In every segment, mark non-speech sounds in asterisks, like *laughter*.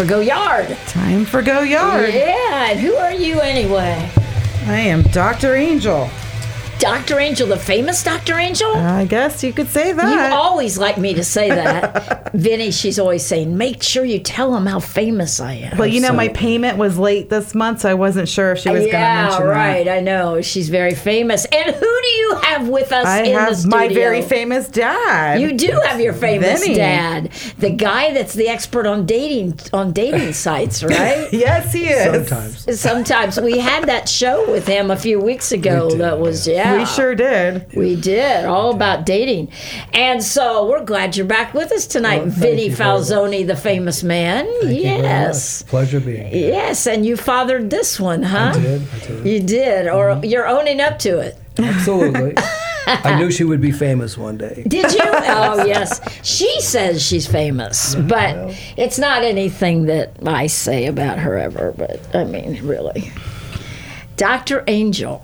for Go Yard. Time for Go Yard. Yeah, and who are you anyway? I am Dr. Angel. Dr. Angel, the famous Dr. Angel? I guess you could say that. You always like me to say that. *laughs* Vinny, she's always saying, make sure you tell them how famous I am. well, you know, my payment was late this month, so I wasn't sure if she was going to mention it. yeah, right. that. I know. She's very famous. And who do you have with us I in the have studio? my very famous dad. You do have your famous Vinny. dad, the guy that's the expert on dating on dating sites, *laughs* right? Yes, he is. Sometimes. Sometimes we had that show with him a few weeks ago. We did, that was yeah, We sure did. we did all about dating, and so we're glad you're back with us tonight, Well, Vinny. Falzoni, the famous man. Thank yes. Pleasure being here. yes, and you fathered this one, huh? I did. I did. You did, or Mm-hmm. you're owning up to it. Absolutely. *laughs* I knew she would be famous one day. Did you? *laughs* oh, yes. She says she's famous, but it's not anything that I say about her ever. But I mean, really. Dr. Angel,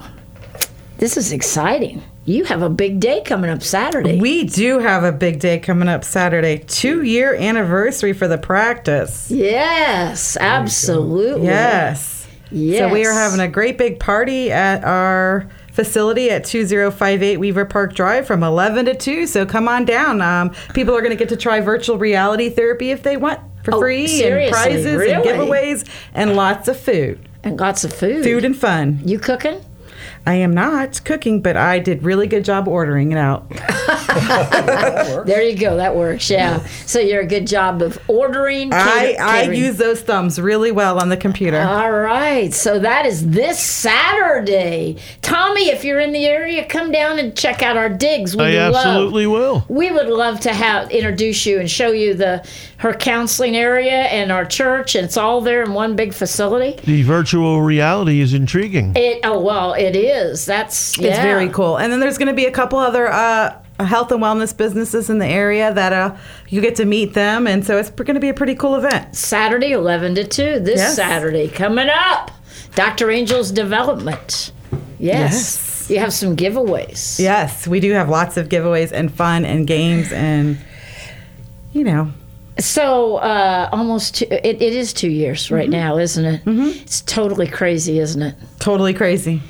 this is exciting. You have a big day coming up Saturday. We do have a big day coming up Saturday. Two year anniversary for the practice. yes, absolutely. Yes. Yes. So we are having a great big party at our facility at 2058 Weaver Park Drive from 11 to 2. So come on down. Um, people are going to get to try virtual reality therapy if they want for Oh, free seriously? and prizes and giveaways and lots of food. and lots of food. Food and fun. You cooking? I am not cooking, but I did really good job ordering it out. *laughs* There you go. That works. Yeah. so you're a good job of ordering. I, cater- I catering. use those thumbs really well on the computer. All right. So that is this Saturday. Tommy, if you're in the area, come down and check out our digs. We I love, absolutely will. We would love to have introduce you and show you the her counseling area and our church. And it's all there in one big facility. The virtual reality is intriguing. It oh well, it is. That's yeah. It's very cool. And then there's going to be a couple other uh, health and wellness businesses in the area that uh, you get to meet them. And so it's going to be a pretty cool event. Saturday, eleven to two. This Yes. Saturday coming up. Dr. Angel's development. Yes. Yes. You have some giveaways. Yes, we do have lots of giveaways and fun and games and, you know, So uh, almost two, it, it is two years right now, isn't it? Mm-hmm. It's totally crazy, isn't it? totally crazy.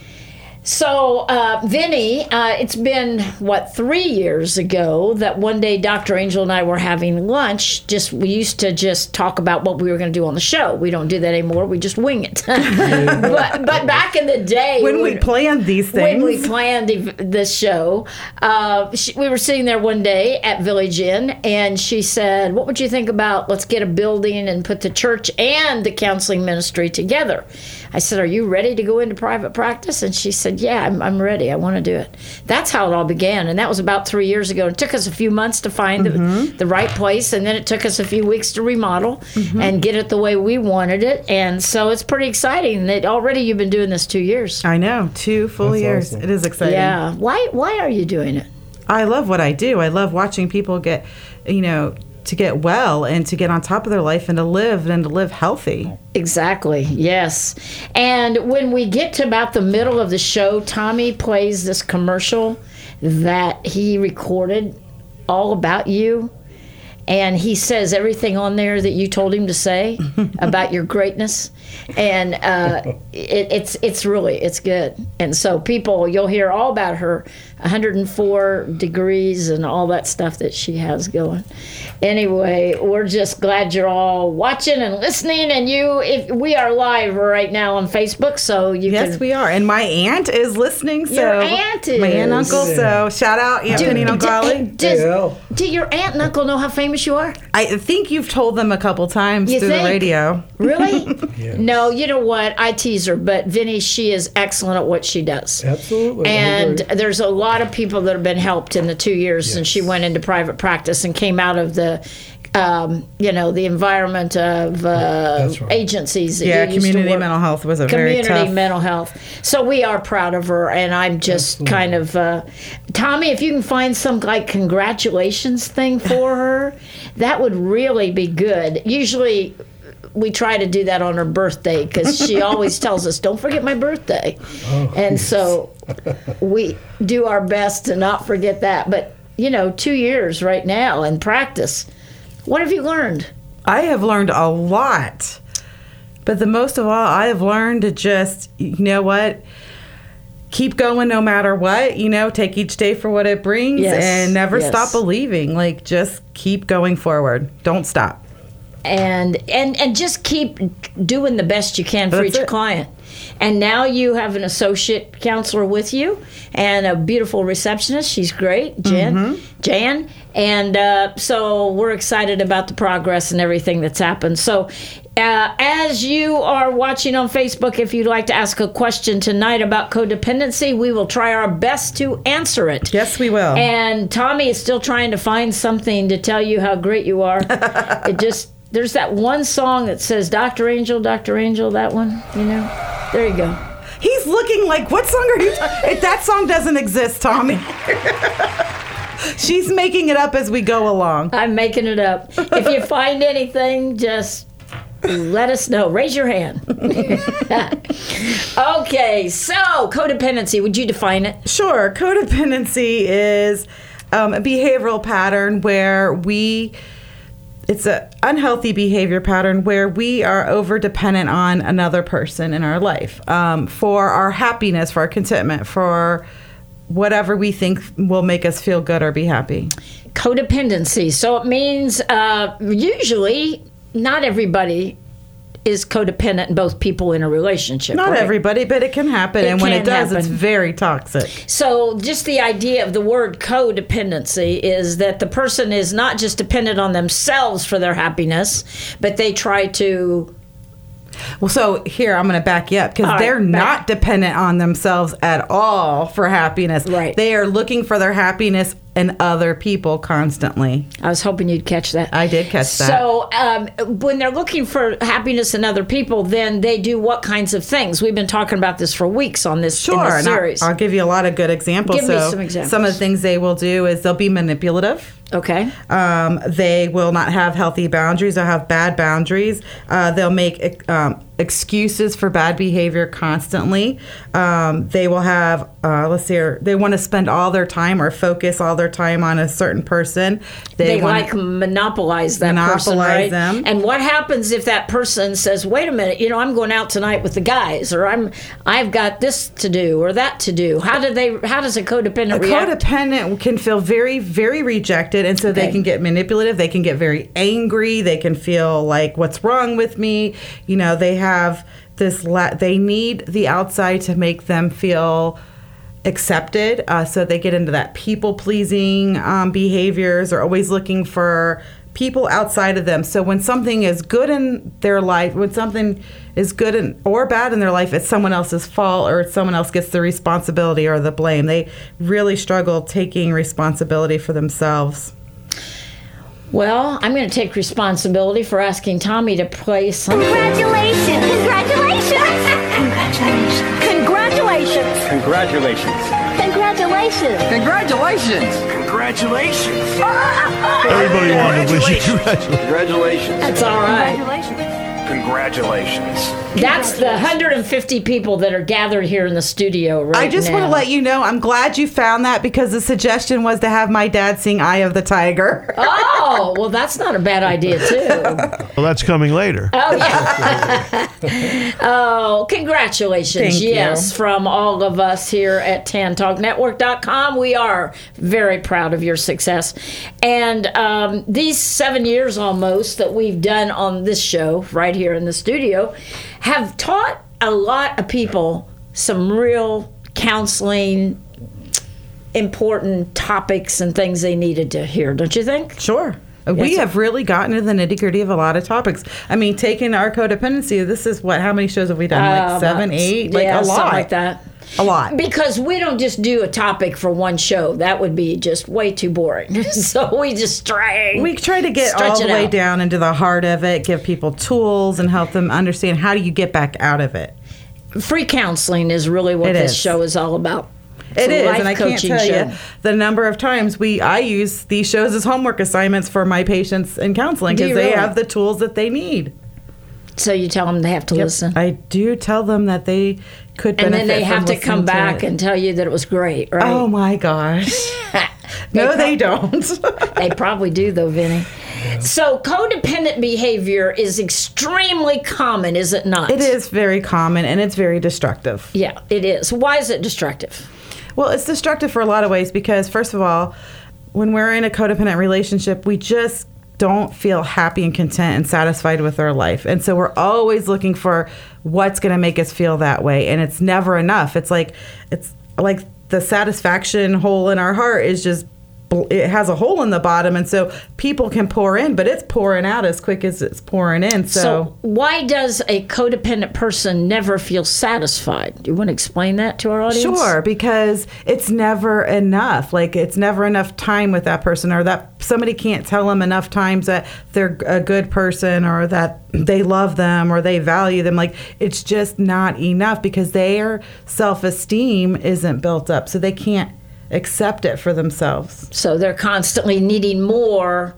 So, uh, Vinny, uh, it's been what three years ago that one day Dr. Angel and I were having lunch. Just we used to just talk about what we were going to do on the show. We don't do that anymore. We just wing it. *laughs* but but back in the day, When we planned these things, when we planned this show, uh, she, we were sitting there one day at Village Inn, and she said, "What would you think about let's get a building and put the church and the counseling ministry together?" I said, "Are you ready to go into private practice?" And she said, "Yeah, I'm, I'm ready. I want to do it." That's how it all began, and that was about three years ago. It took us a few months to find the, mm-hmm. the right place, and then it took us a few weeks to remodel mm-hmm. and get it the way we wanted it. And so it's pretty exciting that already you've been doing this two years. I know, two full That's years. awesome. It is exciting. Yeah. Why why are you doing it? I love what I do. I love watching people get, you know, to get well and to get on top of their life and to live and to live healthy. Exactly. Yes. And when we get to about the middle of the show, Tommy plays this commercial that he recorded all about you. And he says everything on there that you told him to say *laughs* about your greatness, and uh, it, it's it's really it's good. And so people, you'll hear all about her 104 degrees and all that stuff that she has going. Anyway, we're just glad you're all watching and listening. And you, if we are live right now on Facebook, so you Yes, can we are. And my aunt is listening. So Your aunt is. My aunt and is. uncle. So shout out Aunt Penny and Uncle D- Ollie. does, Hey, do your aunt and uncle know how famous you are? I think you've told them a couple times You through think? the radio. Really? *laughs* No, you know what? I tease her, but Vinny, she is excellent at what she does. Absolutely. And there's a lot of people that have been helped in the two years since she went into private practice and came out of the, um, you know, the environment of uh, right. agencies. That Yeah, used community work- mental health was a very community tough. mental health. So we are proud of her, and I'm just kind of uh, Tommy. If you can find some like congratulations thing for her, that would really be good. Usually. We try to do that on her birthday because she *laughs* always tells us, "Don't forget my birthday," Oh, and so we do our best to not forget that. But you know, two years right now in practice, what have you learned? I have learned a lot. But the most of all, I have learned to just, you know what? Keep going no matter what, you know, take each day for what it brings Yes, and never yes. stop believing. Like, just keep going forward. Don't stop. And and and just keep doing the best you can for That's each it. client. And now you have an associate counselor with you and a beautiful receptionist. She's great, Jen. Mm-hmm. Jan. And uh, so we're excited about the progress and everything that's happened. So, uh, as you are watching on Facebook, if you'd like to ask a question tonight about codependency, we will try our best to answer it. Yes, we will. And Tommy is still trying to find something to tell you how great you are. *laughs* it just there's that one song that says Dr. Angel, Dr. Angel, that one, you know. There you go. He's looking like, what song are you? ta- If that song doesn't exist, Tommy. *laughs* She's making it up as we go along. I'm making it up. If you *laughs* find anything, just let us know. Raise your hand. *laughs* okay, so codependency, would you define it? Sure. Codependency is um, a behavioral pattern where we, it's an unhealthy behavior pattern where we are over dependent on another person in our life um, for our happiness, for our contentment, for whatever we think will make us feel good or be happy. Codependency. So it means uh, usually not everybody is codependent, in both people in a relationship. Not right? everybody, but it can happen. It and when it does, it's very toxic. So, just the idea of the word codependency is that the person is not just dependent on themselves for their happiness, but they try to. Well, so here I'm going to back you up because right, they're back- not dependent on themselves at all for happiness. Right. They are looking for their happiness in other people constantly. I was hoping you'd catch that. I did catch that. So, um, when they're looking for happiness in other people, then they do what kinds of things? We've been talking about this for weeks on this, in Sure. this and I'll- series. I'll, give you a lot of good examples. Give me so some examples. Some of the things they will do is they'll be manipulative. Okay. Um, they will not have healthy boundaries. They'll have bad boundaries. Uh, they'll make um, excuses for bad behavior constantly. Um, they will have, uh, let's see, here, they want to spend all their time or focus all their time on a certain person. They, wanna- like monopolize that person, Monopolize right? them. And what happens if that person says, "Wait a minute, you know, I'm going out tonight with the guys, or I'm, I've got this to do or that to do." How do they? How does a codependent a react? codependent can feel very, very rejected, and so they can get manipulative. They can get very angry. They can feel like, "What's wrong with me?" You know, they have this. La- they need the outside to make them feel accepted. Uh, so they get into that people pleasing um, behaviors. They're always looking for people outside of them. So when something is good in their life, when something is good in, or bad in their life, it's someone else's fault or someone else gets the responsibility or the blame. They really struggle taking responsibility for themselves. Well, I'm going to take responsibility for asking Tommy to play some. Congratulations! Congratulations! Congratulations! Congratulations. Congratulations! Congratulations! Congratulations. Everybody wanted to wish you congratulations. Congratulations. That's all right. Congratulations. That's the 150 people that are gathered here in the studio right I just now. want to let you know I'm glad you found that because the suggestion was to have my dad sing Eye of the Tiger. Oh, well, that's not a bad idea too. *laughs* Well, that's coming later. Oh yeah. *laughs* oh, congratulations. Thank you. yes, from all of us here at tantalknetwork.com. We are very proud of your success. And um, these seven years almost that we've done on this show right here in the studio have taught a lot of people some real counseling important topics and things they needed to hear, don't you think? Sure. We Yes. have really gotten to the nitty gritty of a lot of topics. I mean, taking our codependency, this is what, how many shows have we done? Uh, Like seven, about- eight? Like yeah, a lot. like that. A lot. Because we don't just do a topic for one show. That would be just way too boring. *laughs* *laughs* so we just try. We try to get all the way out. down into the heart of it, give people tools and help them understand how do you get back out of it. Free counseling is really what It this is. show is all about. It is, and I can't coaching tell show. you the number of times we I use these shows as homework assignments for my patients in counseling because you they have the tools that they need. So you tell them they have to listen. I do tell them that they could and then they have to come back and tell you that it was great, right? Oh my gosh! *laughs* no, prob- they don't. *laughs* *laughs* They probably do, though, Vinny. So, codependent behavior is extremely common, is it not? it is very common and it's very destructive. Yeah, it is. Why is it destructive? Well, it's destructive for a lot of ways because, first of all, when we're in a codependent relationship, we just don't feel happy and content and satisfied with our life. And so we're always looking for what's going to make us feel that way. And it's never enough. It's like, it's like the satisfaction hole in our heart is just, it has a hole in the bottom. And so people can pour in, but it's pouring out as quick as it's pouring in. So, So, why does a codependent person never feel satisfied? Do you want to explain that to our audience? Sure, because it's never enough. Like it's never enough time with that person, or that somebody can't tell them enough times that they're a good person, or that *clears throat* they love them, or they value them. Like it's just not enough because their self esteem isn't built up, so they can't accept it for themselves. So, they're constantly needing more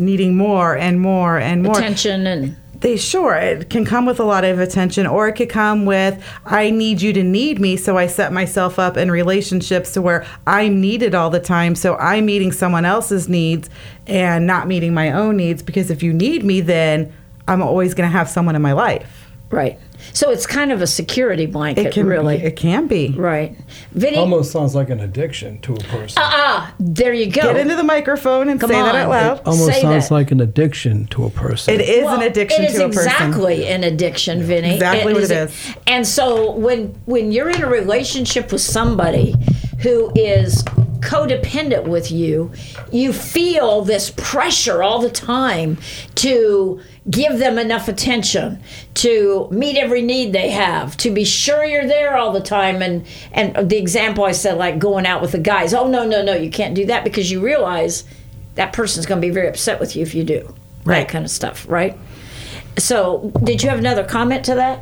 Needing more and more and more. attention and. They sure it can come with a lot of attention, or it could come with I need you to need me, so I set myself up in relationships to where I'm needed all the time, so I'm meeting someone else's needs and not meeting my own needs. Because if you need me, then I'm always going to have someone in my life. Right. So, it's kind of a security blanket, It can really. it can be. right. Vinny, Almost sounds like an addiction to a person. ah, there you go. Get into the microphone and Come say that out loud. It Almost say sounds that. like an addiction to a person. It is Well, an addiction it is to a person. It is exactly an addiction, Vinny. Exactly what it is. And so when when you're in a relationship with somebody who is codependent with you, you feel this pressure all the time to give them enough attention, to meet every need they have, to be sure you're there all the time. And and the example I said, like going out with the guys. Oh no, no, no, you can't do that because you realize that person's going to be very upset with you if you do. Right. That kind of stuff, right? So, did you have another comment to that?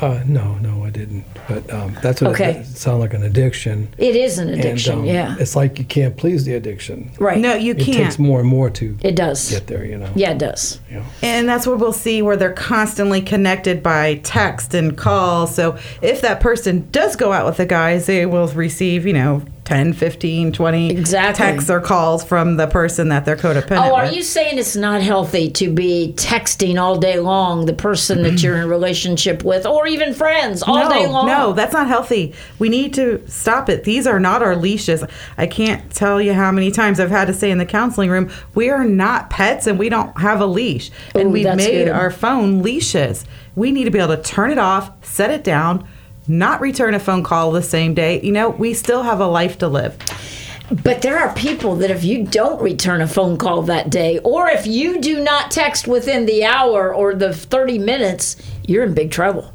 Uh, no, no, I didn't. But um, that's what Okay. it, it sounds like an addiction. It is an And, addiction, um, yeah. It's like you can't please the addiction. Right. No, you It can't. It takes more and more to It does. get there, you know. Yeah, it does. You know. And that's where we'll see where they're constantly connected by text and calls. So if that person does go out with the guys, they will receive, you know, 10, 15, 20 Exactly. texts or calls from the person that they're codependent Oh, are with. you saying it's not healthy to be texting all day long the person that you're in a relationship with, or even friends all no, day long? No, that's not healthy. We need to stop it. These are not our leashes. I can't tell you how many times I've had to say in the counseling room, we are not pets and we don't have a leash. and we've made good. our phone leashes. We need to be able to turn it off, set it down, not return a phone call the same day. You know, we still have a life to live. But there are people that if you don't return a phone call that day, or if you do not text within the hour or the 30 minutes, you're in big trouble.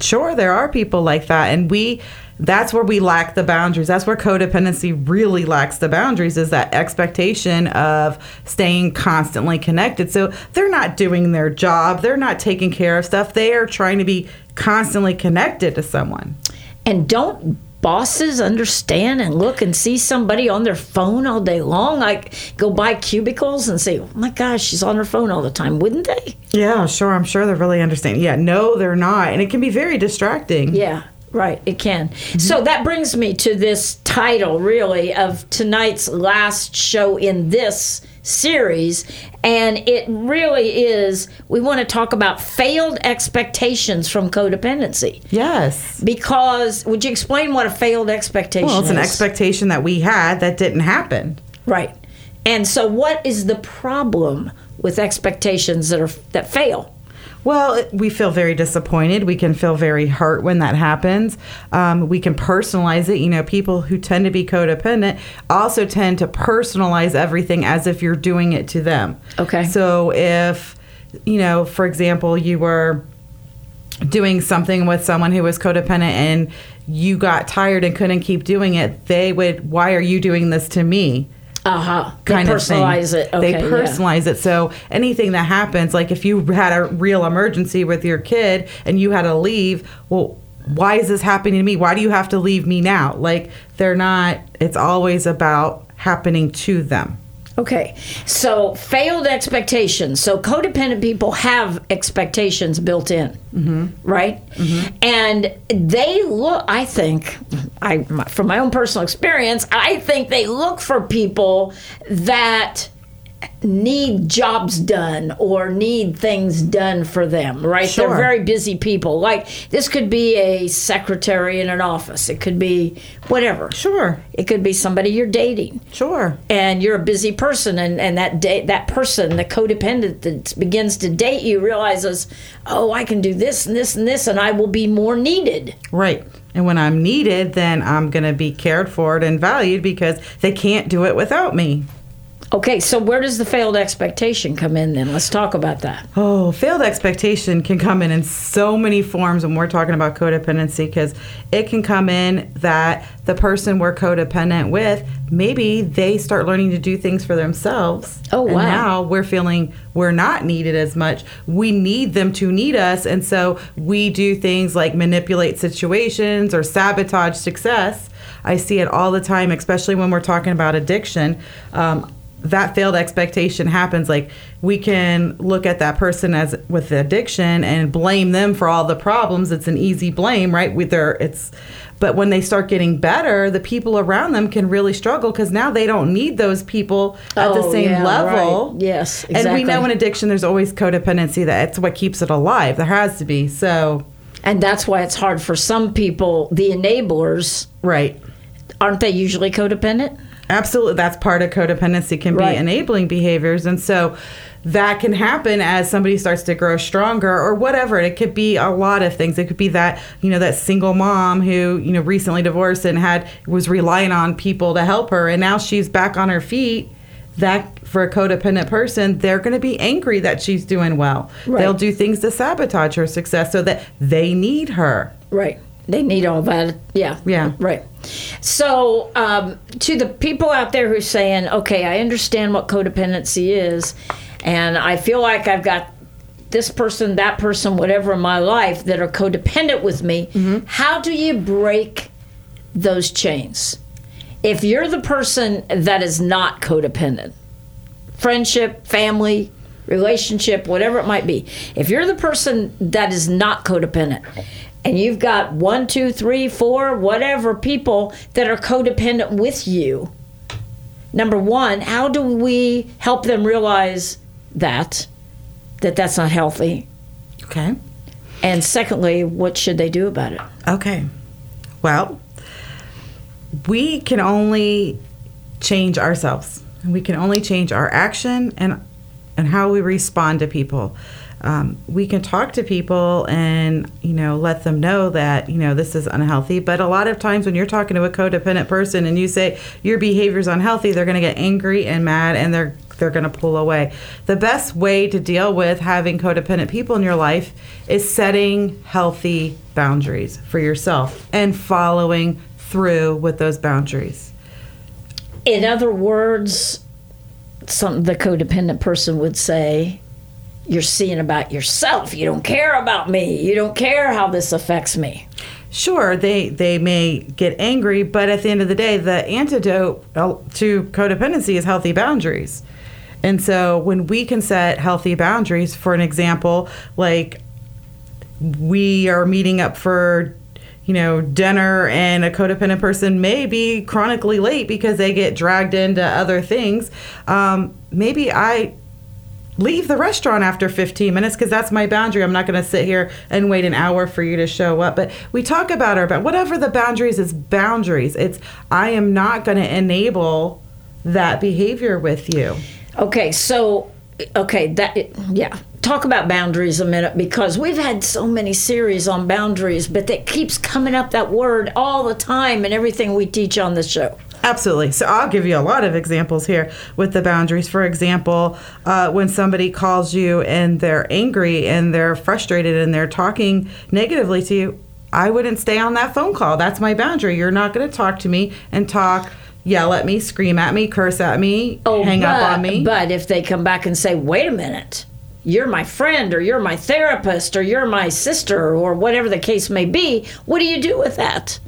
Sure, there are people like that, and we that's where we lack the boundaries. That's where codependency really lacks the boundaries is that expectation of staying constantly connected. So they're not doing their job, they're not taking care of stuff. They are trying to be constantly connected to someone. And don't bosses understand and look and see somebody on their phone all day long? Like go by cubicles and say, oh my gosh, she's on her phone all the time, wouldn't they? Yeah, sure. I'm sure they're really understanding. Yeah, no, they're not. And it can be very distracting. Yeah, right. It can. Mm-hmm. So that brings me to this title, really, of tonight's last show in this series. And it really is we want to talk about failed expectations from codependency. Yes. Because, would you explain what a failed expectation Well, it's an is? expectation that we had that didn't happen. Right. And so, what is the problem with expectations that are that fail? Well, we feel very disappointed. We can feel very hurt when that happens. Um, we can personalize it. You know, people who tend to be codependent also tend to personalize everything as if you're doing it to them. Okay. So if, you know, for example, you were doing something with someone who was codependent and you got tired and couldn't keep doing it, they would, why are you doing this to me? Uh huh. kind of thing. personalize it. Okay, they yeah. personalize it. So anything that happens, like if you had a real emergency with your kid and you had to leave, well, why is this happening to me? Why do you have to leave me now? Like they're not. It's always about happening to them. Okay, so failed expectations. So codependent people have expectations built in, mm-hmm. right? And they look. I think, I from my own personal experience, I think they look for people that need jobs done or need things done for them, right? Sure. They're very busy people. Like this could be a secretary in an office. It could be whatever. Sure, It could be somebody you're dating sure. and you're a busy person and, and that date that person the codependent that begins to date you realizes oh i can do this and this and this and i will be more needed Right. And when I'm needed, then I'm going to be cared for and valued because they can't do it without me. Okay so where does the failed expectation come in then let's talk about that Oh, failed expectation can come in in so many forms when we're talking about codependency because it can come in that the person we're codependent with, maybe they start learning to do things for themselves. Oh, And wow. now we're feeling we're not needed as much. We need them to need us. And so we do things like manipulate situations or sabotage success. I see it all the time, especially when we're talking about addiction. Um, that failed expectation happens like we can look at that person as with addiction and blame them for all the problems. It's an easy blame right? With their it's but when they start getting better the people around them can really struggle because now they don't need those people at the Oh, same yeah, level. Right. Yes, and we know in addiction there's always codependency. That's what keeps it alive. There has to be. So and that's why it's hard for some people the enablers right. Aren't they usually codependent Absolutely. That's part of codependency can Right. be enabling behaviors. And so that can happen as somebody starts to grow stronger or whatever. It could be a lot of things. It could be that, you know, that single mom who, you know, recently divorced and had was relying on people to help her and now she's back on her feet. That for a codependent person, they're going to be angry that she's doing well. Right. They'll do things to sabotage her success so that they need her. Right. They need all that. Yeah. Yeah. Right. So, um, to the people out there who are saying, okay, I understand what codependency is, and I feel like I've got this person, that person, whatever in my life that are codependent with me, how do you break those chains? If you're the person that is not codependent, friendship, family, relationship, whatever it might be. If you're the person that is not codependent and you've got one, two, three, four, whatever people that are codependent with you, number one, how do we help them realize that? That that's not healthy. Okay. And secondly, what should they do about it? Okay. Well, we can only change ourselves. We can only change our action and and how we respond to people. Um, we can talk to people and you know let them know that you know this is unhealthy. But a lot of times when you're talking to a codependent person and you say your behavior is unhealthy, they're going to get angry and mad and they're they're going to pull away. The best way to deal with having codependent people in your life is setting healthy boundaries for yourself and following through with those boundaries. In other words, some the codependent person would say, "You're seeing about yourself. You don't care about me. You don't care how this affects me." Sure, they they may get angry, but at the end of the day, the antidote to codependency is healthy boundaries. And so when we can set healthy boundaries, for an example, like we are meeting up for you know dinner and a codependent person may be chronically late because they get dragged into other things um, maybe i leave the restaurant after 15 minutes because that's my boundary. I'm not going to sit here and wait an hour for you to show up. But we talk about our but whatever the boundaries is boundaries. It's i am not going to enable that behavior with you. Okay, so okay, that yeah, talk about boundaries a minute because we've had so many series on boundaries, but that keeps coming up that word all the time in everything we teach on the show. Absolutely. So I'll give you a lot of examples here with the boundaries. For example, uh, when somebody calls you and they're angry and they're frustrated and they're talking negatively to you, I wouldn't stay on that phone call. That's my boundary. You're not going to talk to me and talk, yell at me, scream at me, curse at me, oh, hang but, up on me. But if they come back and say, wait a minute, you're my friend or you're my therapist or you're my sister or whatever the case may be, what do you do with that?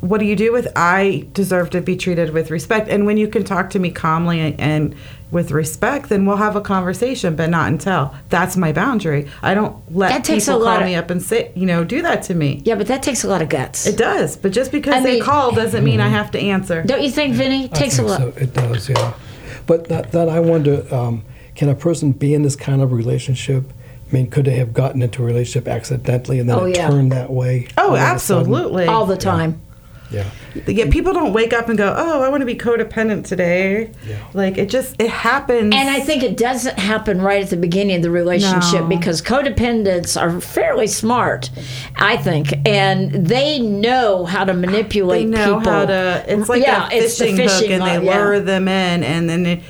What do you do with I deserve to be treated with respect? And when you can talk to me calmly and, and with respect, then we'll have a conversation, but not until. That's my boundary. I don't let That takes people a lot call of- me up and say, you know, do that to me. Yeah, but that takes a lot of guts. It does, but just because I they mean- call doesn't mean I have to answer. Don't you think, Vinny? It I takes a think lot. So. It does, yeah. But that, that I wonder, um, can a person be in this kind of relationship? I mean, could they have gotten into a relationship accidentally and then Oh, it yeah. turned that way? Oh, all of absolutely. All the time. Yeah. Yeah, Yeah. people don't wake up and go, "Oh, I want to be codependent today." Yeah. Like it just it happens. And I think it doesn't happen right at the beginning of the relationship No. because codependents are fairly smart, I think, and they know how to manipulate they know people. how to. It's like yeah, that it's the fishing, hook, and they line, yeah. lure them in, and then it,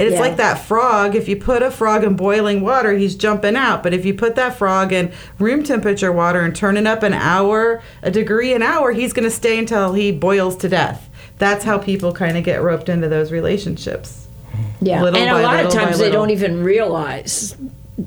it's Yeah. like that frog. If you put a frog in boiling water, he's jumping out. But if you put that frog in room temperature water and turn it up an hour, a degree an hour, he's going to stay until he boils to death. That's how people kind of get roped into those relationships. Yeah, little and a lot of times they don't even realize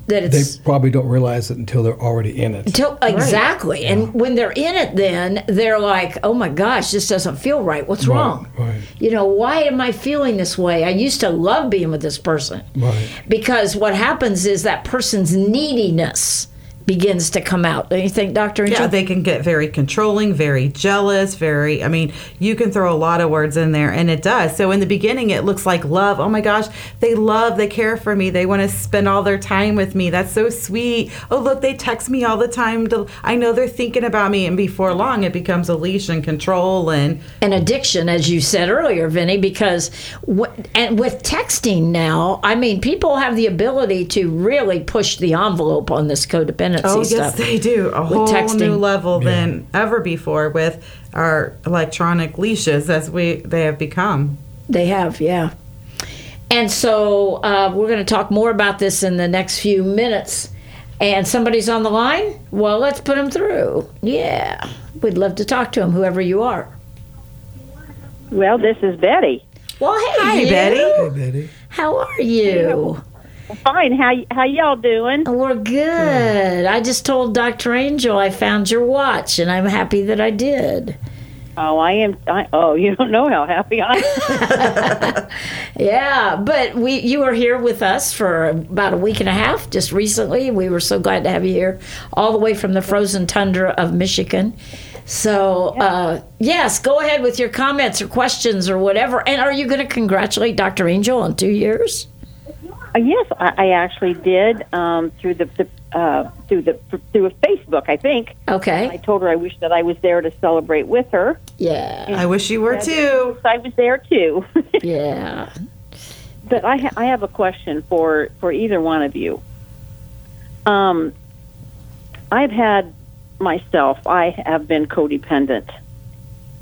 that They probably don't realize it until they're already in it. Till, exactly. And when they're in it, then they're like, oh my gosh, this doesn't feel right. What's Right, wrong? right. You know, why am I feeling this way? I used to love being with this person. Right. Because what happens is that person's neediness begins to come out. Don't you think, Dr. Yeah, they can get very controlling, very jealous, very, I mean, you can throw a lot of words in there, and it does. So in the beginning, it looks like love. Oh my gosh, they love, they care for me, they want to spend all their time with me. That's so sweet. Oh, look, they text me all the time. To, I know they're thinking about me. And before long, it becomes a leash and control. And an addiction, as you said earlier, Vinny, because w- and with texting now, I mean, people have the ability to really push the envelope on this codependency oh, stuff. yes, they do. A whole texting. new level than ever before with our electronic leashes as we they have become. They have, yeah. And so uh, we're going to talk more about this in the next few minutes. And somebody's on the line? Well, let's put them through. Yeah. We'd love to talk to them, whoever you are. Well, this is Betty. Well, hey, Hi, you. Betty. Hey, Betty. How are you? Fine. How how y'all doing? We're good. I just told Dr. Angel I found your watch, and I'm happy that I did. Oh, I am. I, oh, you don't know how happy I am. *laughs* Yeah, but we you were here with us for about a week and a half just recently. We were so glad to have you here, all the way from the frozen tundra of Michigan. So uh, yes, go ahead with your comments or questions or whatever. And are you going to congratulate Dr. Angel on two years? Uh, yes, I, I actually did um, through the, the uh, through the through a Facebook. I think Okay. I told her I wish that I was there to celebrate with her. Yeah. I wish you were too. I was there too. *laughs* Yeah. but I ha- I have a question for for either one of you. Um, I've had myself. I have been codependent,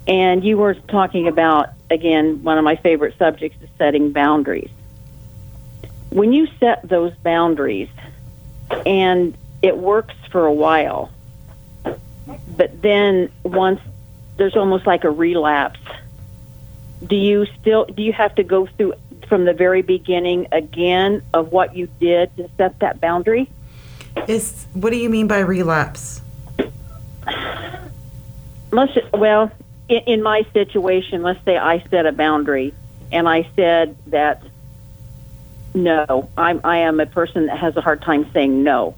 and you were talking about again one of my favorite subjects is setting boundaries. When you set those boundaries, and it works for a while, but then once there's almost like a relapse do you still do you have to go through from the very beginning again of what you did to set that boundary Is what do you mean by relapse? let's well in, in my situation let's say i set a boundary and i said that no i'm i am a person that has a hard time saying no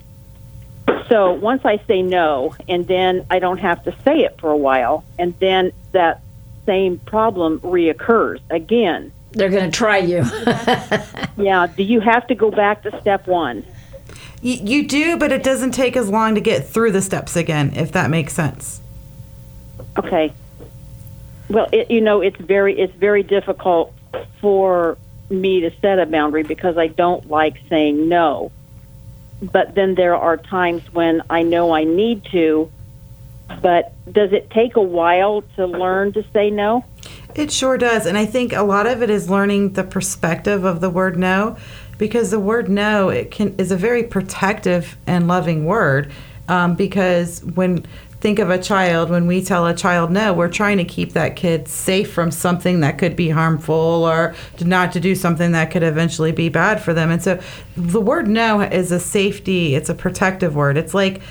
so once i say no and then i don't have to say it for a while and then that same problem reoccurs again They're going to try you. *laughs* yeah do you have to go back to step one Y- you do, but it doesn't take as long to get through the steps again, if that makes sense. Okay. Well, it, you know, it's very it's very difficult for me to set a boundary because I don't like saying no. but then there are times when I know I need to. But does it take a while to learn to say no? It sure does. And I think a lot of it is learning the perspective of the word no because the word no it can is a very protective and loving word um, because when think of a child when we tell a child no we're trying to keep that kid safe from something that could be harmful or not to do something that could eventually be bad for them. And so the word no is a safety it's a protective word. It's like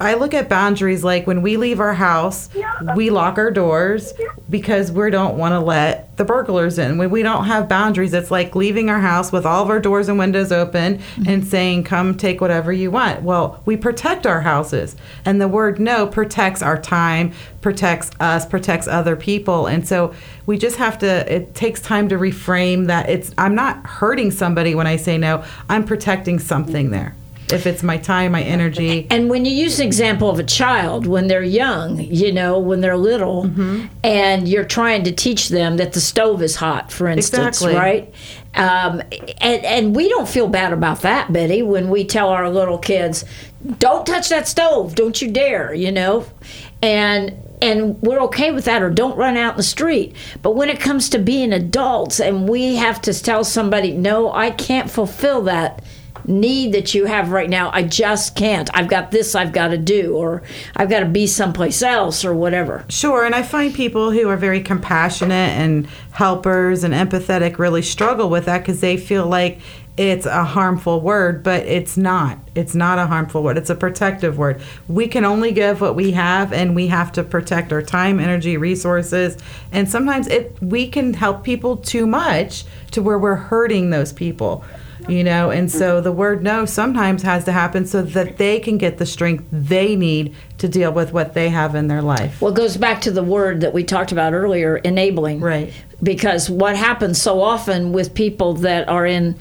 I look at boundaries like when we leave our house, we lock our doors because we don't want to let the burglars in. When we don't have boundaries, it's like leaving our house with all of our doors and windows open mm-hmm. and saying, come take whatever you want. Well, we protect our houses. And the word no protects our time, protects us, protects other people. And so we just have to, it takes time to reframe that it's, I'm not hurting somebody when I say no, I'm protecting something there if it's my time, my energy. And when you use an example of a child when they're young, you know, when they're little, Mm-hmm. and you're trying to teach them that the stove is hot, for instance, Exactly. right? Um, and and we don't feel bad about that, Betty, when we tell our little kids, "Don't touch that stove, don't you dare," you know, and and we're okay with that or don't run out in the street but when it comes to being adults and we have to tell somebody no i can't fulfill that need that you have right now. I just can't. I've got this I've got to do, or I've got to be someplace else, or whatever. Sure, and I find people who are very compassionate and helpers and empathetic really struggle with that because they feel like it's a harmful word, but it's not. It's not a harmful word. It's a protective word. We can only give what we have, and we have to protect our time, energy, resources. And sometimes it we can help people too much to where we're hurting those people. You know, and so the word no sometimes has to happen so that they can get the strength they need to deal with what they have in their life. Well, it goes back to the word that we talked about earlier, enabling. Right. Because what happens so often with people that are in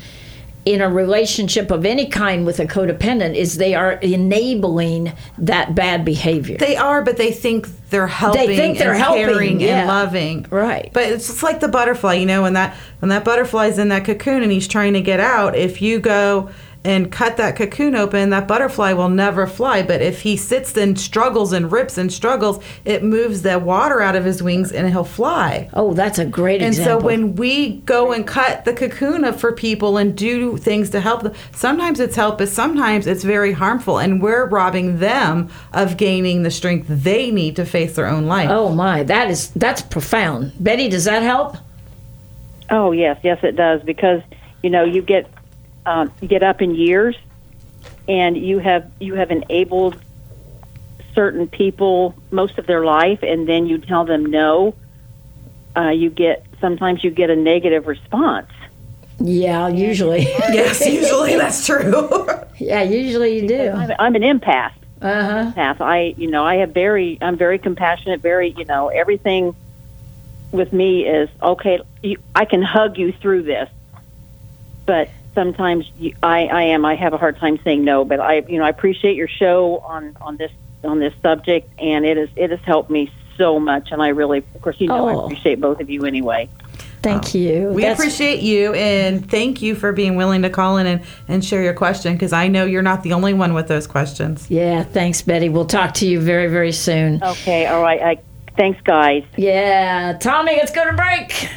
in a relationship of any kind with a codependent is they are enabling that bad behavior. They are, but they think they're helping. They think they're and helping, caring yeah. and loving. Right. But it's just like the butterfly, you know, when that when that butterfly's in that cocoon and he's trying to get out. If you go and cut that cocoon open, that butterfly will never fly. But if he sits and struggles and rips and struggles, it moves the water out of his wings and he'll fly. oh, that's a great And example. And so when we go and cut the cocoon up for people and do things to help them, sometimes it's help, but sometimes it's very harmful, and we're robbing them of gaining the strength they need to face their own life. oh my, that is that's profound. Betty, does that help? Oh yes, yes it does because you know you get um, get up in years, and you have you have enabled certain people most of their life, and then you tell them no. Uh, you get sometimes you get a negative response. Yeah, usually. *laughs* *laughs* Yes, usually that's true. *laughs* yeah, usually you do. I'm, I'm an empath. Uh huh. Empath. I you know I have very I'm very compassionate. Very you know everything with me is okay. You, I can hug you through this, but sometimes you, I, I am I have a hard time saying no. But I you know I appreciate your show on on this on this subject, and it is it has helped me so much. And I really, of course, you know Oh. I appreciate both of you anyway. Thank you. We That's- appreciate you and thank you for being willing to call in and, and share your question because I know you're not the only one with those questions. Yeah, thanks, Betty. We'll talk to you very, very soon. Okay, all right. I, thanks, guys. Yeah, Tommy, let's go to break.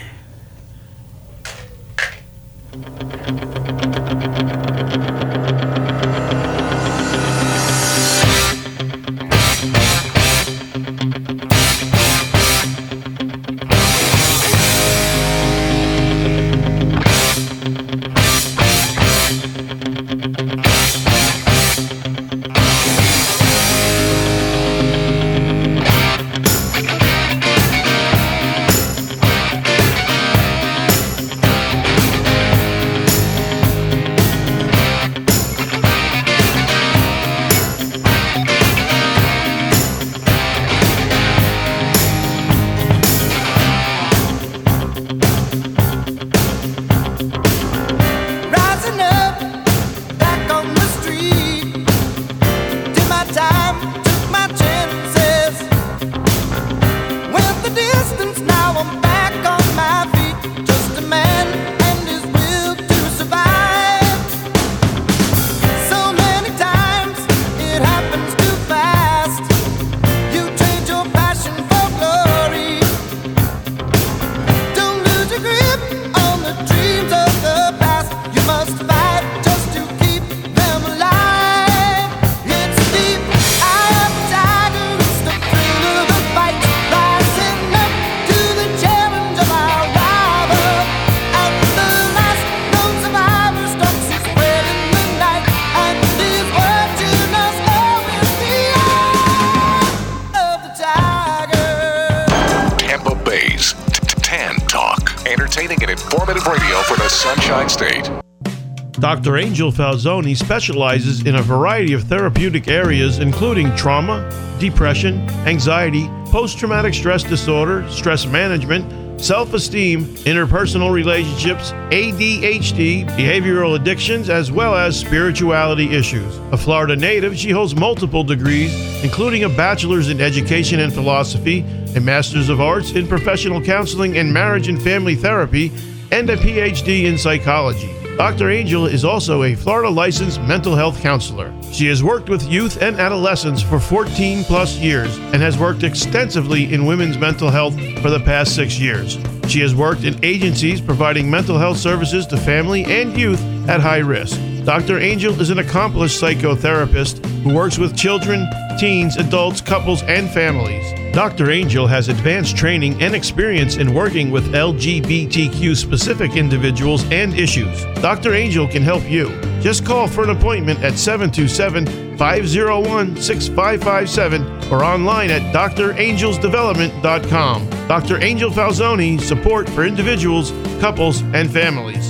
Dr. Angel Falzoni specializes in a variety of therapeutic areas, including trauma, depression, anxiety, post traumatic stress disorder, stress management, self esteem, interpersonal relationships, ADHD, behavioral addictions, as well as spirituality issues. A Florida native, she holds multiple degrees, including a bachelor's in education and philosophy, a master's of arts in professional counseling and marriage and family therapy, and a PhD in psychology. Dr. Angel is also a Florida licensed mental health counselor. She has worked with youth and adolescents for 14 plus years and has worked extensively in women's mental health for the past six years. She has worked in agencies providing mental health services to family and youth at high risk. Dr. Angel is an accomplished psychotherapist who works with children, teens, adults, couples, and families. Dr. Angel has advanced training and experience in working with LGBTQ specific individuals and issues. Dr. Angel can help you. Just call for an appointment at 727 501 6557 or online at drangelsdevelopment.com. Dr. Angel Falzoni, support for individuals, couples, and families.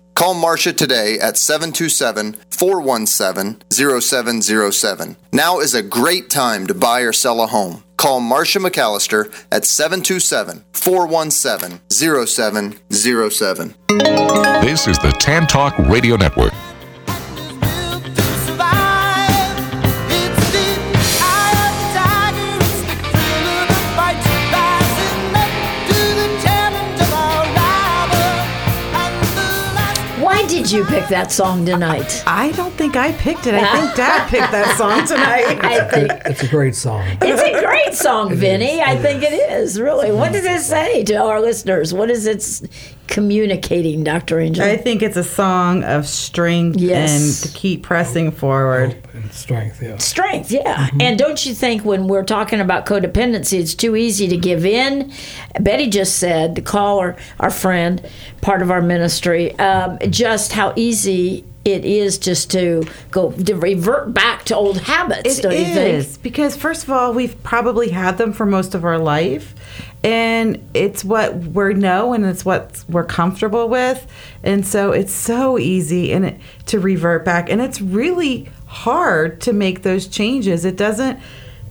Call Marcia today at 727 417 0707. Now is a great time to buy or sell a home. Call Marcia McAllister at 727 417 0707. This is the Tan Talk Radio Network. You pick that song tonight? I don't think I picked it. I think Dad picked that song tonight. I think It's a great song. it's a great song, Vinny. I think it is really. What mm-hmm. does it say to our listeners? What is it s- communicating, Doctor Angel? I think it's a song of strength Yes. and to keep pressing forward. And strength, yeah. Strength, yeah. And don't you think when we're talking about codependency, it's too easy to give in? Betty just said, the caller, our friend, part of our ministry, um, just how easy it is just to go to revert back to old habits. It don't you think? because first of all, we've probably had them for most of our life, and it's what we know and it's what we're comfortable with, and so it's so easy and it, to revert back, and it's really hard to make those changes. It doesn't.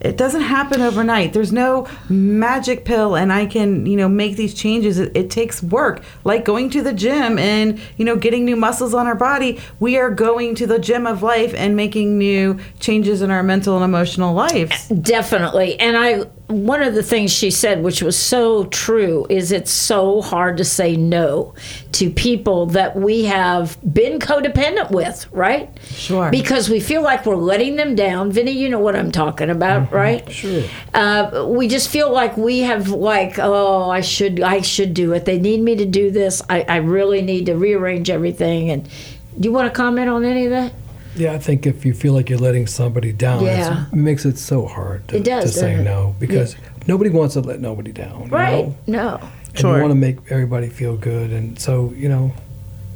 It doesn't happen overnight. There's no magic pill, and I can, you know, make these changes. It, it takes work, like going to the gym and, you know, getting new muscles on our body. We are going to the gym of life and making new changes in our mental and emotional lives. Definitely. And I one of the things she said which was so true is it's so hard to say no to people that we have been codependent with, right? Sure. Because we feel like we're letting them down. Vinny, you know what I'm talking about, right? Sure. Uh, we just feel like we have like, oh, I should I should do it. They need me to do this. I, I really need to rearrange everything and do you want to comment on any of that? Yeah, I think if you feel like you're letting somebody down, Yeah. it makes it so hard to, It does, to say it? no because nobody wants to let nobody down. you Right. know? No. And Sure. you want to make everybody feel good, and so you know,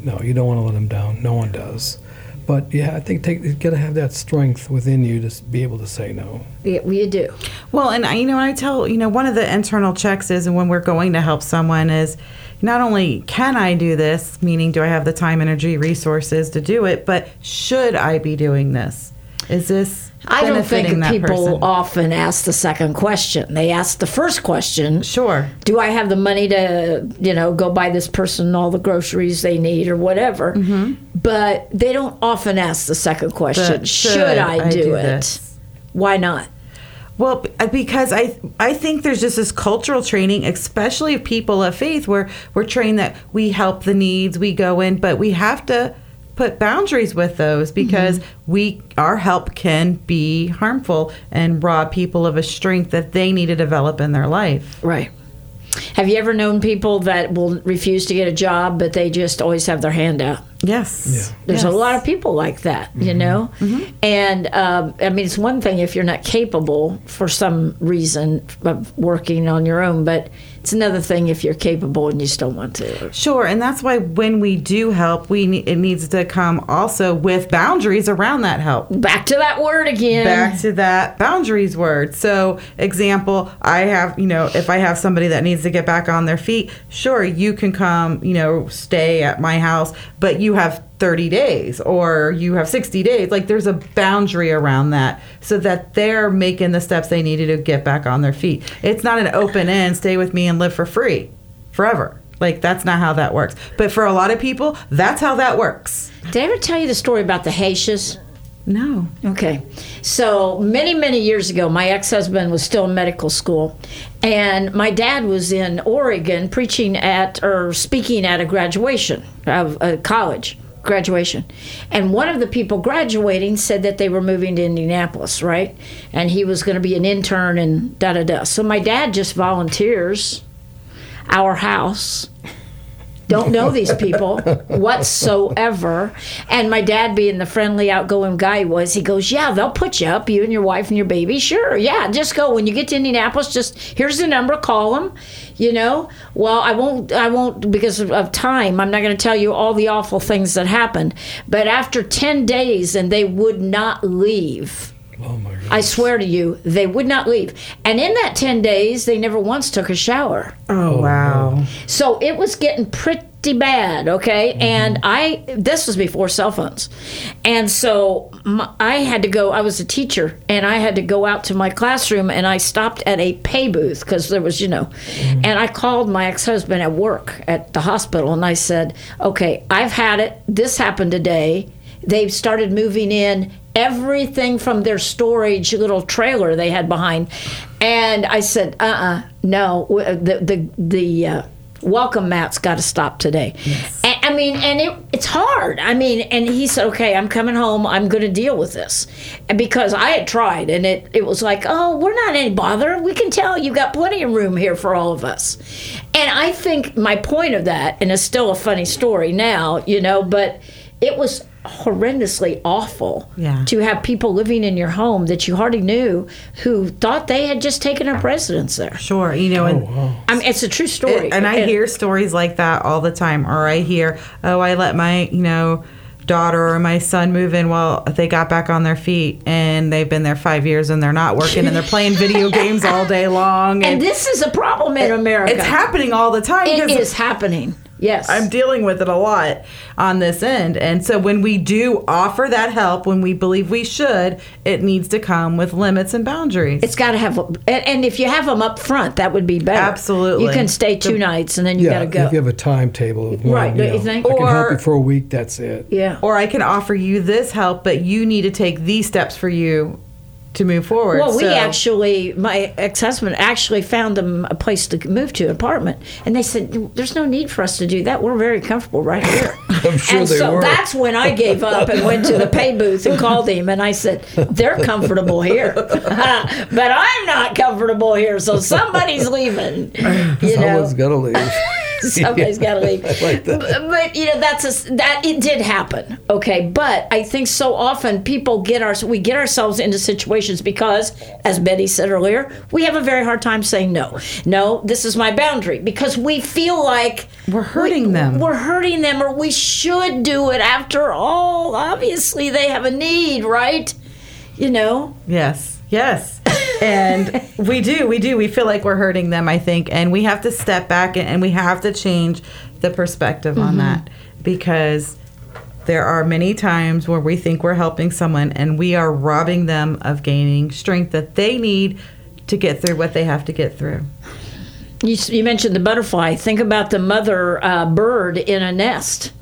no, you don't want to let them down. No one does. But yeah, I think take, you got to have that strength within you to be able to say no. Yeah, you do. Well, and I, you know, I tell you know one of the internal checks is, and when we're going to help someone is, not only can I do this, meaning do I have the time, energy, resources to do it, but should I be doing this? Is this I don't think people person? often ask the second question. They ask the first question. Sure. Do I have the money to, you know, go buy this person all the groceries they need or whatever? Mm-hmm. But they don't often ask the second question. The, should, I, do, it? this? Why not? Well, uh, because I I think there's just this cultural training, especially of people of faith, where we're trained that we help the needs, we go in, but we have to put boundaries with those because we our help can be harmful and rob people of a strength that they need to develop in their life. Right. Have you ever known people that will refuse to get a job, but they just always have their hand out? Yes. Yeah. There's Yes. a lot of people like that, you know? And um, I mean, it's one thing if you're not capable for some reason of working on your own, but it's another thing if you're capable and you still want to. Sure, and that's why when we do help, we ne- it needs to come also with boundaries around that help. Back to that word again. Back to that boundaries word. So, example, I have, you know, if I have somebody that needs to get back on their feet, sure, you can come, you know, stay at my house, but you have 30 days or you have 60 days. Like there's a boundary around that so that they're making the steps they needed to get back on their feet. It's not an open end, stay with me and live for free forever. Like that's not how that works. But for a lot of people, that's how that works. Did I ever tell you the story about the Haitians? No. Okay. So many, many years ago, my ex husband was still in medical school, and my dad was in Oregon preaching at or speaking at a graduation of a college graduation. And one of the people graduating said that they were moving to Indianapolis, right? And he was going to be an intern and da da da. So my dad just volunteers our house don't know these people whatsoever. And my dad, being the friendly, outgoing guy was, he goes, "Yeah, they'll put you up, you and your wife and your baby. Sure, yeah, just go. When you get to Indianapolis, just here's the number, call them. You know. Well, I won't. I won't because of- time. I'm not going to tell you all the awful things that happened. But after ten days, and they would not leave. Oh my god. I swear to you, they would not leave. And in that 10 days, they never once took a shower. Oh, oh wow. So it was getting pretty bad, okay? Mm-hmm. And I, this was before cell phones. And so my, I had to go, I was a teacher, and I had to go out to my classroom and I stopped at a pay booth because there was, you know, mm-hmm. and I called my ex husband at work at the hospital and I said, okay, I've had it. This happened today. They've started moving in everything from their storage little trailer they had behind. And I said, uh uh no, the, the, the, uh, welcome mat's got to stop today. And, I mean, and it, it's hard. I mean, and he said, okay, I'm coming home. I'm going to deal with this. And because I had tried and it, it was like, oh, we're not any bother. We can tell you've got plenty of room here for all of us. And I think my point of that, and it's still a funny story now, you know, but it was horrendously awful Yeah. to have people living in your home that you hardly knew who thought they had just taken up residence there. Sure. You know, and oh, I mean, it's a true story. and I hear stories like that all the time. Or I hear, oh, I let my, you know, daughter or my son move in while they got back on their feet and they've been there five years and they're not working and they're playing video *laughs* games all day long. and this is a problem in America. it's happening all the time. it is happening. Yes. I'm dealing with it a lot on this end. And so when we do offer that help, when we believe we should, it needs to come with limits and boundaries. it's got to have, and, and if you have them up front, that would be better. Absolutely. You can stay two nights and then you yeah, got to go. if you have a timetable of when, Right, you don't you know, think? I can help you for a week. That's it. yeah. or I can offer you this help, but you need to take these steps for you to move forward. Well, we actually, my ex-husband actually found them a place to move to, an apartment, and they said, "There's no need for us to do that. We're very comfortable right here." *laughs* I'm sure and they so were. that's when I gave up and went to the pay booth and called him, and I said, "They're comfortable here, *laughs* but I'm not comfortable here. So somebody's leaving." *laughs* You know, Someone's to leave. *laughs* somebody's got to leave. like that. But, but, you know that's a s that it did happen. Okay, but I think so often people get our we get ourselves into situations because, as Betty said earlier, we have a very hard time saying no. No, this is my boundary because we feel like We're hurting we- them. We're hurting them, or we should do it. After all, obviously they have a need, right? You know. Yes, yes. And we do, we do. We feel like we're hurting them, I think. And we have to step back and, and we have to change the perspective on that because there are many times where we think we're helping someone and we are robbing them of gaining strength that they need to get through what they have to get through. You, you mentioned the butterfly. Think about the mother uh, bird in a nest.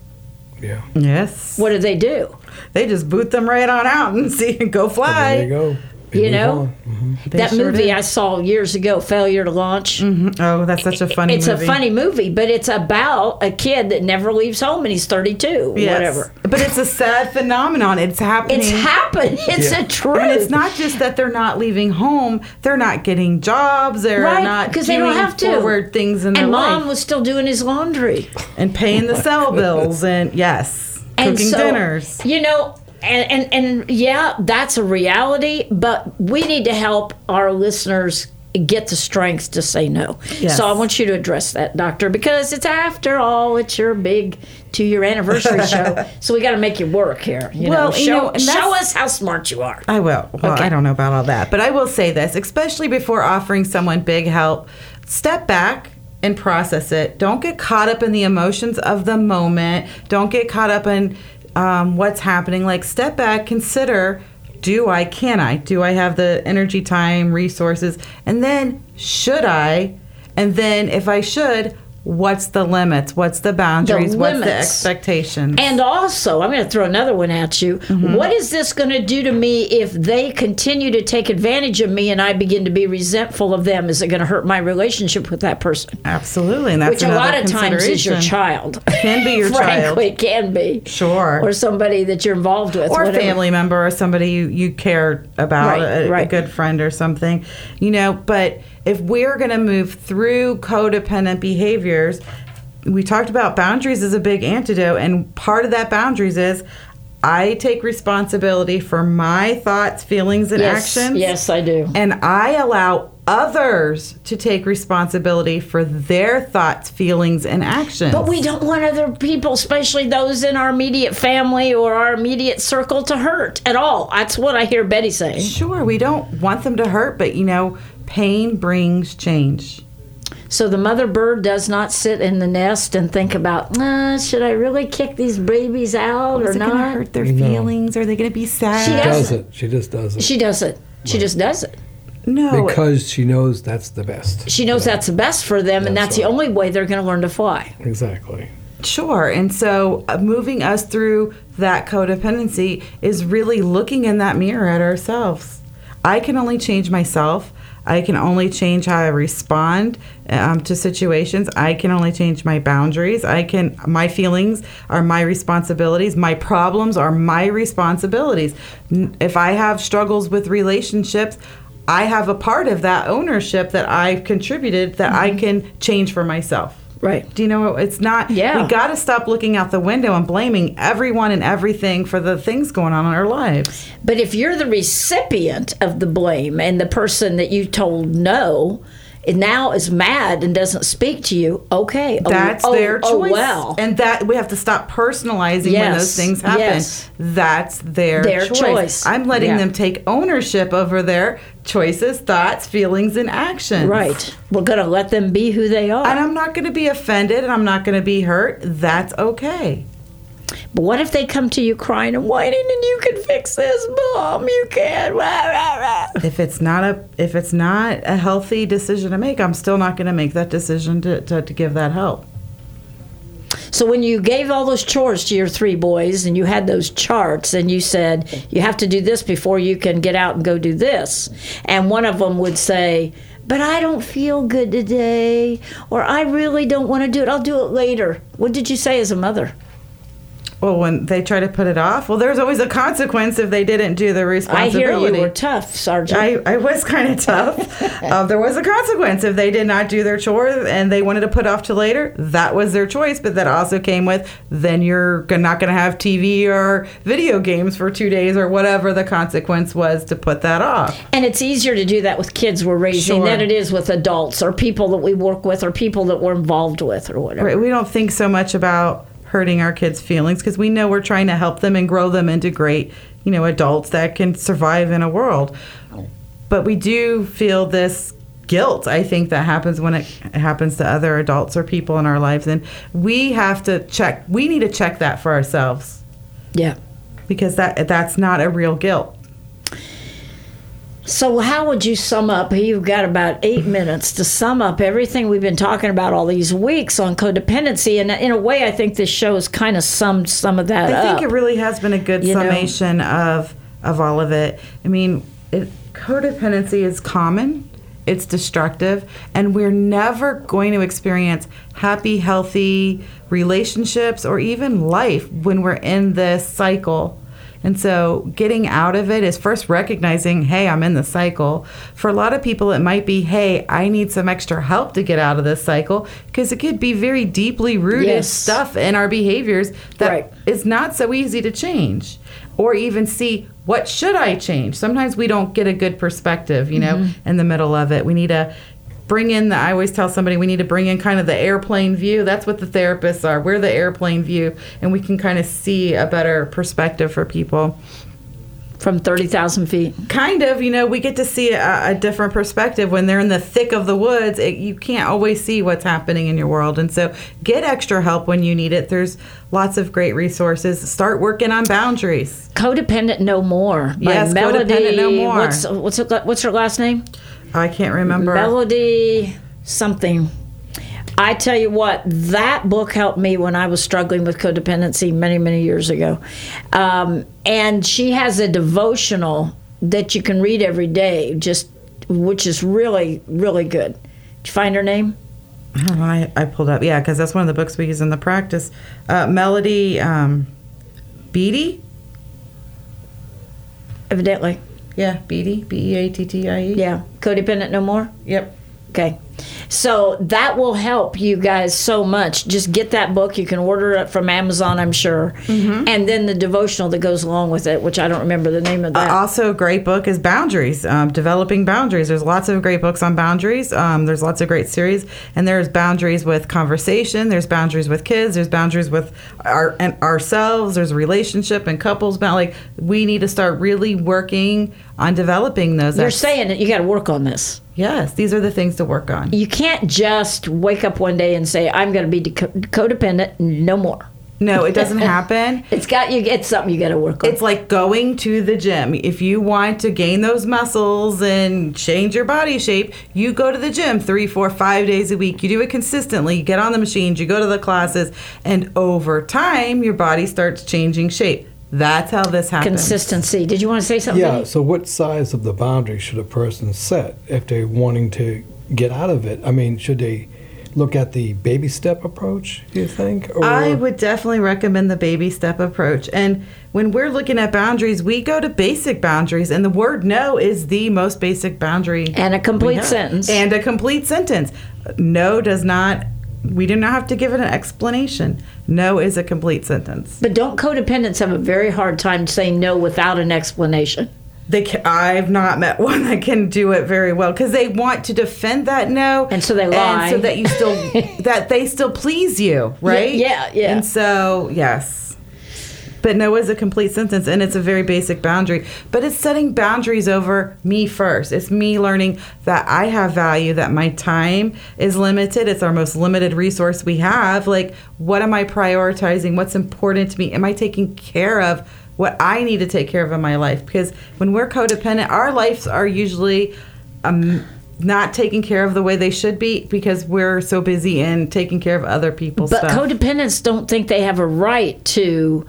Yeah. Yes. What do they do? They just boot them right on out and *laughs* see and go fly. There you go. You know? on. Mm-hmm. They that sure movie do. I saw years ago, Failure to Launch. Mm-hmm. Oh, that's such a funny movie. it's movie. a funny movie, but it's about a kid that never leaves home and he's 32, Yes. whatever. But it's a sad phenomenon. It's happening. It's happened. *laughs* It's Yeah. a truth. And it's not just that they're not leaving home; they're not getting jobs. They're Right, not 'cause they don't doing have to. forward things in their and mom life was still doing his laundry. and paying the cell *laughs* bills. And yes, And cooking so, dinners. You know, and, and and yeah, that's a reality. But we need to help our listeners get the strength to say no. Yes. So I want you to address that, doctor, because it's after all, it's your big two-year anniversary *laughs* show. So we got to make you work here. You Well, know, you show, know, show us how smart you are. I will. Well, Okay. I don't know about all that, but I will say this, especially before offering someone big help, step back and process it. Don't get caught up in the emotions of the moment. Don't get caught up in um, what's happening. Like, step back, consider do I, can I? Do I have the energy, time, resources? And then, should I? And then, if I should, what's the limits? What's the boundaries? What's the expectations? And also, I'm going to throw another one at you. Mm-hmm. What is this going to do to me if they continue to take advantage of me and I begin to be resentful of them? Is it going to hurt my relationship with that person? Absolutely, and that's Which a lot of times is your child. Can be your *laughs* child. Frankly, it can be. Sure. Or somebody that you're involved with. or a family member or somebody you, you care about, Right, a, a good friend or something, you know. But if we're going to move through codependent behaviors, we talked about boundaries as a big antidote, and part of that boundaries is I take responsibility for my thoughts, feelings, and Yes, actions. yes, I do. And I allow others to take responsibility for their thoughts, feelings, and actions. But we don't want other people, especially those in our immediate family or our immediate circle, to hurt at all. That's what I hear Betty saying. Sure, we don't want them to hurt, but you know, pain brings change. So the mother bird does not sit in the nest and think about, uh, should I really kick these babies out or Is it going to not? hurt their feelings? Are they going to be sad? She Does doesn't. it? She just does it She does it. She just does it. No, because she knows that's the best. She knows that's the best for them, and that's That's the only way they're going to learn to fly. Exactly. sure. And so, uh, moving us through that codependency is really looking in that mirror at ourselves. I can only change myself. I can only change how I respond um, to situations. I can only change my boundaries. I can. My feelings are my responsibilities. My problems are my responsibilities. If I have struggles with relationships, I have a part of that ownership that I've contributed that I can change for myself. Right. Do you know it's not? Yeah. We got to stop looking out the window and blaming everyone and everything for the things going on in our lives. But if you're the recipient of the blame and the person that you told no now is mad and doesn't speak to you, okay. oh, That's oh, their oh, choice. Oh, well. And that we have to stop personalizing when those things happen. Yes. That's their, Their choice. choice. I'm letting Yeah. them take ownership over their choices, thoughts, feelings, and actions. right. We're going to let them be who they are. And I'm not going to be offended and I'm not going to be hurt. That's okay. But what if they come to you crying and whining and you can fix this, mom? You can. Rah, *laughs* rah, rah. If it's not a if it's not a healthy decision to make, I'm still not going to make that decision to, to, to give that help. So when you gave all those chores to your three boys and you had those charts and you said you have to do this before you can get out and go do this, and one of them would say, "But I don't feel good today," or "I really don't want to do it. I'll do it later." What did you say as a mother? Well, when they try to put it off, well, there's always a consequence if they didn't do the I hear you were tough, Sergeant. I, I was kind of *laughs* tough. uh, there was a consequence if they did not do their chore and they wanted to put off to later. That was their choice, but that also came with then you're not going to have TV or video games for two days or whatever the consequence was to put that off. And it's easier to do that with kids we're raising Sure. than it is with adults or people that we work with or people that we're involved with or whatever. Right? We don't think so much about hurting our kids' feelings because we know we're trying to help them and grow them into great, you know, adults that can survive in a world. But we do feel this guilt, I think, that happens when it happens to other adults or people in our lives. And we have to check, we need to check that for ourselves Yeah. because that that's not a real guilt. So, how would you sum up? You've got about eight minutes to sum up everything we've been talking about all these weeks on codependency. And in a way, I think this show has kind of summed some of that I up. think it really has been a good You know? summation of of all of it. I mean, it, codependency is common, it's destructive, and we're never going to experience happy, healthy relationships or even life when we're in this cycle. And so getting out of it is first recognizing, hey, I'm in the cycle. For a lot of people, it might be, hey, I need some extra help to get out of this cycle because it could be very deeply rooted Yes. stuff in our behaviors that is Right. not so easy to change or even see what should I change. Sometimes we don't get a good perspective, you know, Mm-hmm. in the middle of it. We need to bring in the I always tell somebody we need to bring in kind of the airplane view. That's what the therapists are. We're the airplane view and we can kind of see a better perspective for people. From 30,000 feet. Kind of, you know, we get to see a, a different perspective when they're in the thick of the woods. It, you can't always see what's happening in your world. And so get extra help when you need it. There's lots of great resources. Start working on boundaries. Codependent No More. by Yes, Melody. Codependent No More. What's, what's, her, what's her last name? I can't remember. Melody something. I tell you what, that book helped me when I was struggling with codependency many, many years ago. Um, and she has a devotional that you can read every day, just which is really, really good. Did you find her name? Oh, I, I pulled up, yeah, because that's one of the books we use in the practice. Uh, Melody um, Beattie? Evidently. Yeah, Beattie, B E A T T I E. Yeah. Codependent No More? Yep. Okay. So that will help you guys so much. Just get that book. You can order it from Amazon, I'm sure. Mm-hmm. And then the devotional that goes along with it, which I don't remember the name of that. Uh, also, a great book is Boundaries, um, Developing Boundaries. There's lots of great books on boundaries. Um, there's lots of great series, and there's boundaries with conversation. There's boundaries with kids. There's boundaries with our and ourselves. There's relationship and couples. But like we need to start really working on developing those. You're ex- saying that you got to work on this. Yes, these are the things to work on. You can't just wake up one day and say, I'm going to be codependent, no more. No, it doesn't *laughs* happen. It's got you. It's something you got to work on. It's like going to the gym. If you want to gain those muscles and change your body shape, you go to the gym three, four, five days a week. You do it consistently. You get on the machines, you go to the classes, and over time, your body starts changing shape. That's how this happens. Consistency. Did you want to say something? Yeah. So, what size of the boundary should a person set if they're wanting to get out of it? I mean, should they look at the baby step approach? Do you think? Or I would definitely recommend the baby step approach. And when we're looking at boundaries, we go to basic boundaries, and the word no is the most basic boundary. And a complete sentence. And a complete sentence. No does not, we do not have to give it an explanation. No is a complete sentence. But don't codependents have a very hard time saying no without an explanation? They ca I've not met *laughs* one that can do it very well because they want to defend that no, And so they lie. so that you still *laughs* that they still please you, right? yeah, yeah. And so yes, but no is a complete sentence, and it's a very basic boundary. But it's setting boundaries over me first. It's me learning that I have value, that my time is limited. It's our most limited resource we have. Like, what am I prioritizing? What's important to me? Am I taking care of? What I need to take care of in my life because when we're codependent, our lives are usually um, not taken care of the way they should be because we're so busy in taking care of other people's But stuff. codependents don't think they have a right to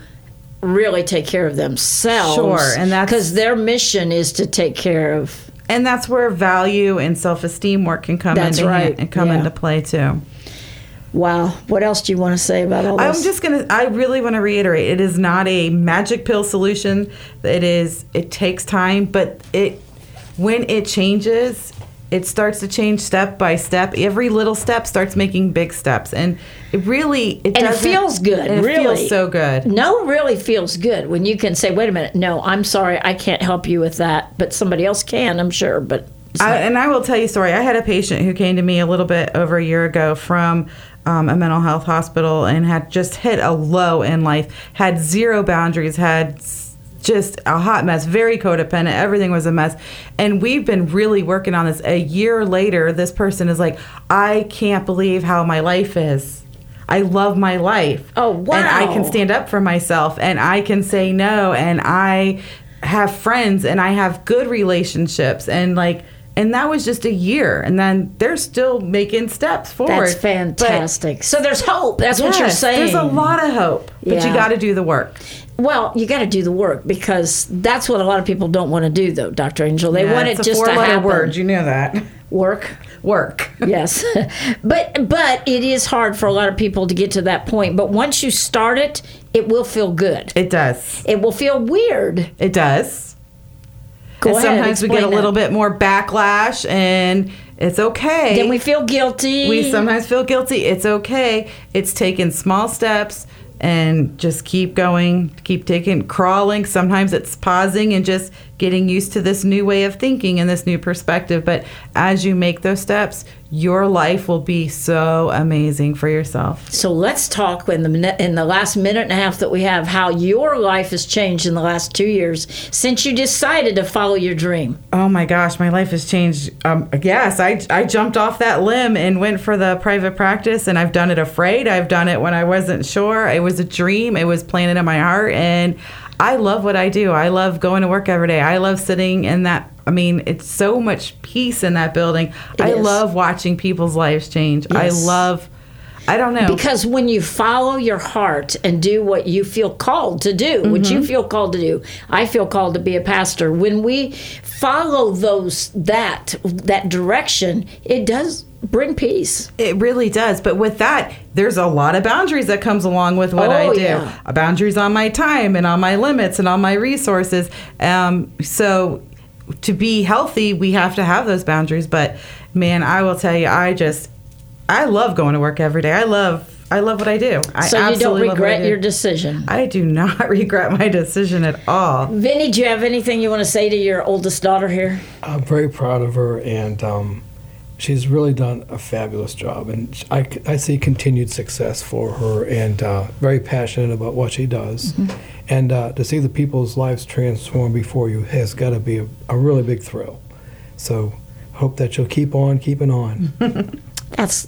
really take care of themselves. Sure, and that's- because their mission is to take care of. and that's where value and self-esteem work can come into right, and come yeah. into play too. Wow, what else do you want to say about all this? I'm just gonna. I really want to reiterate. It is not a magic pill solution. It is. It takes time, but it when it changes, it starts to change step by step. Every little step starts making big steps, and it really it and it feels good. and it really feels so good. No, really feels good when you can say, "Wait a minute, no, I'm sorry, I can't help you with that," but somebody else can. I'm sure, but I, and I will tell you a story. I had a patient who came to me a little bit over a year ago from um, a mental health hospital and had just hit a low in life, had zero boundaries, had just a hot mess, very codependent. Everything was a mess. And we've been really working on this. A year later, this person is like, I can't believe how my life is. I love my life. Oh, wow. And I can stand up for myself and I can say no and I have friends and I have good relationships and like and that was just a year and then they're still making steps forward. that's fantastic. so there's hope. That's But what you're saying. There's a lot of hope, but Yeah. you got to do the work. Well, you got to do the work because that's what a lot of people don't want to do, though, Doctor Angel. They Yeah, want it just to happen. word. You know that. Work. Work. *laughs* Yes. *laughs* but but it is hard for a lot of people to get to that point. But once you start it, it will feel good. It does. It will feel weird. It does. Go and ahead, sometimes we get a little bit more backlash and it's okay. Then we feel guilty. we sometimes feel guilty. It's okay. It's taking small steps and just keep going, keep taking crawling. Sometimes it's pausing and just getting used to this new way of thinking and this new perspective. But as you make those steps, your life will be so amazing for yourself. So let's talk in the in the last minute and a half that we have how your life has changed in the last two years since you decided to follow your dream. Oh my gosh, my life has changed. Um, yes, I, I jumped off that limb and went for the private practice, and I've done it afraid. I've done it when I wasn't sure. It was a dream, it was planted in my heart, and I love what I do. I love going to work every day. I love sitting in that. I mean, it's so much peace in that building. I is. love watching people's lives change. I love, I don't know. Because when you follow your heart and do what you feel called to do, what Mm-hmm. you feel called to do, I feel called to be a pastor. When we follow those that that direction, it does bring peace. It really does. But with that, there's a lot of boundaries that comes along with what I Oh, do. yeah. Uh, Boundaries on my time and on my limits and on my resources. Um, so to be healthy, we have to have those boundaries. But man, I will tell you, I just I love going to work every day. I love I love what I do. I So you don't absolutely love what regret do. your decision. I do not *laughs* regret my decision at all. Vinny, do you have anything you want to say to your oldest daughter here? I'm very proud of her, and um, she's really done a fabulous job. And I, I, c- I see continued success for her, and uh, very passionate about what she does. And uh, to see the people's lives transform before you has got to be a, a really big thrill. So hope that you'll keep on keeping on. *laughs* That's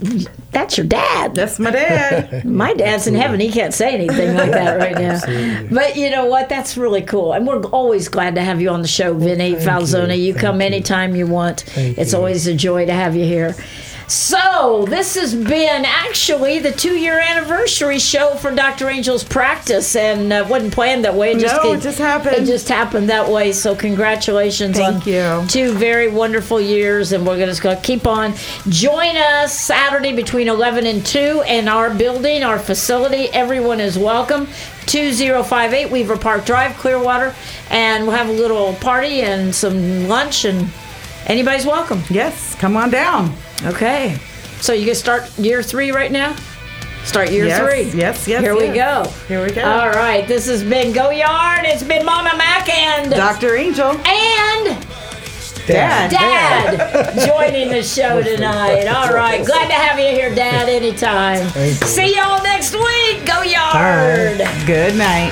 that's your dad. That's my dad. *laughs* My dad's in heaven. He can't say anything like that right now. But you know what? That's really cool. And we're always glad to have you on the show, Vinny Falzone. You, Thank come you. anytime you want. Thank it's you. always a joy to have you here. So, this has been actually the two year anniversary show for Dr. Angel's practice, and uh, wasn't planned that way. It just, No, it just happened. It just happened that way. So, congratulations Thank on you. two very wonderful years, and we're just going to keep on. Join us Saturday between 11 and 2 in our building, our facility. Everyone is welcome. 2058 Weaver Park Drive, Clearwater, and we'll have a little party and some lunch, and anybody's welcome. yes, come on down. Okay. So you can start year three right now? Start year Yes, three. yes, yes, Here we go. Here we go. All right. This has been Go Yard. It's been Mama Mac and Dr. Angel. and Dad. Dad *laughs* joining the show tonight. All right. Glad to have you here, Dad, anytime. Thank you. See y'all next week. Go Yard. Good night.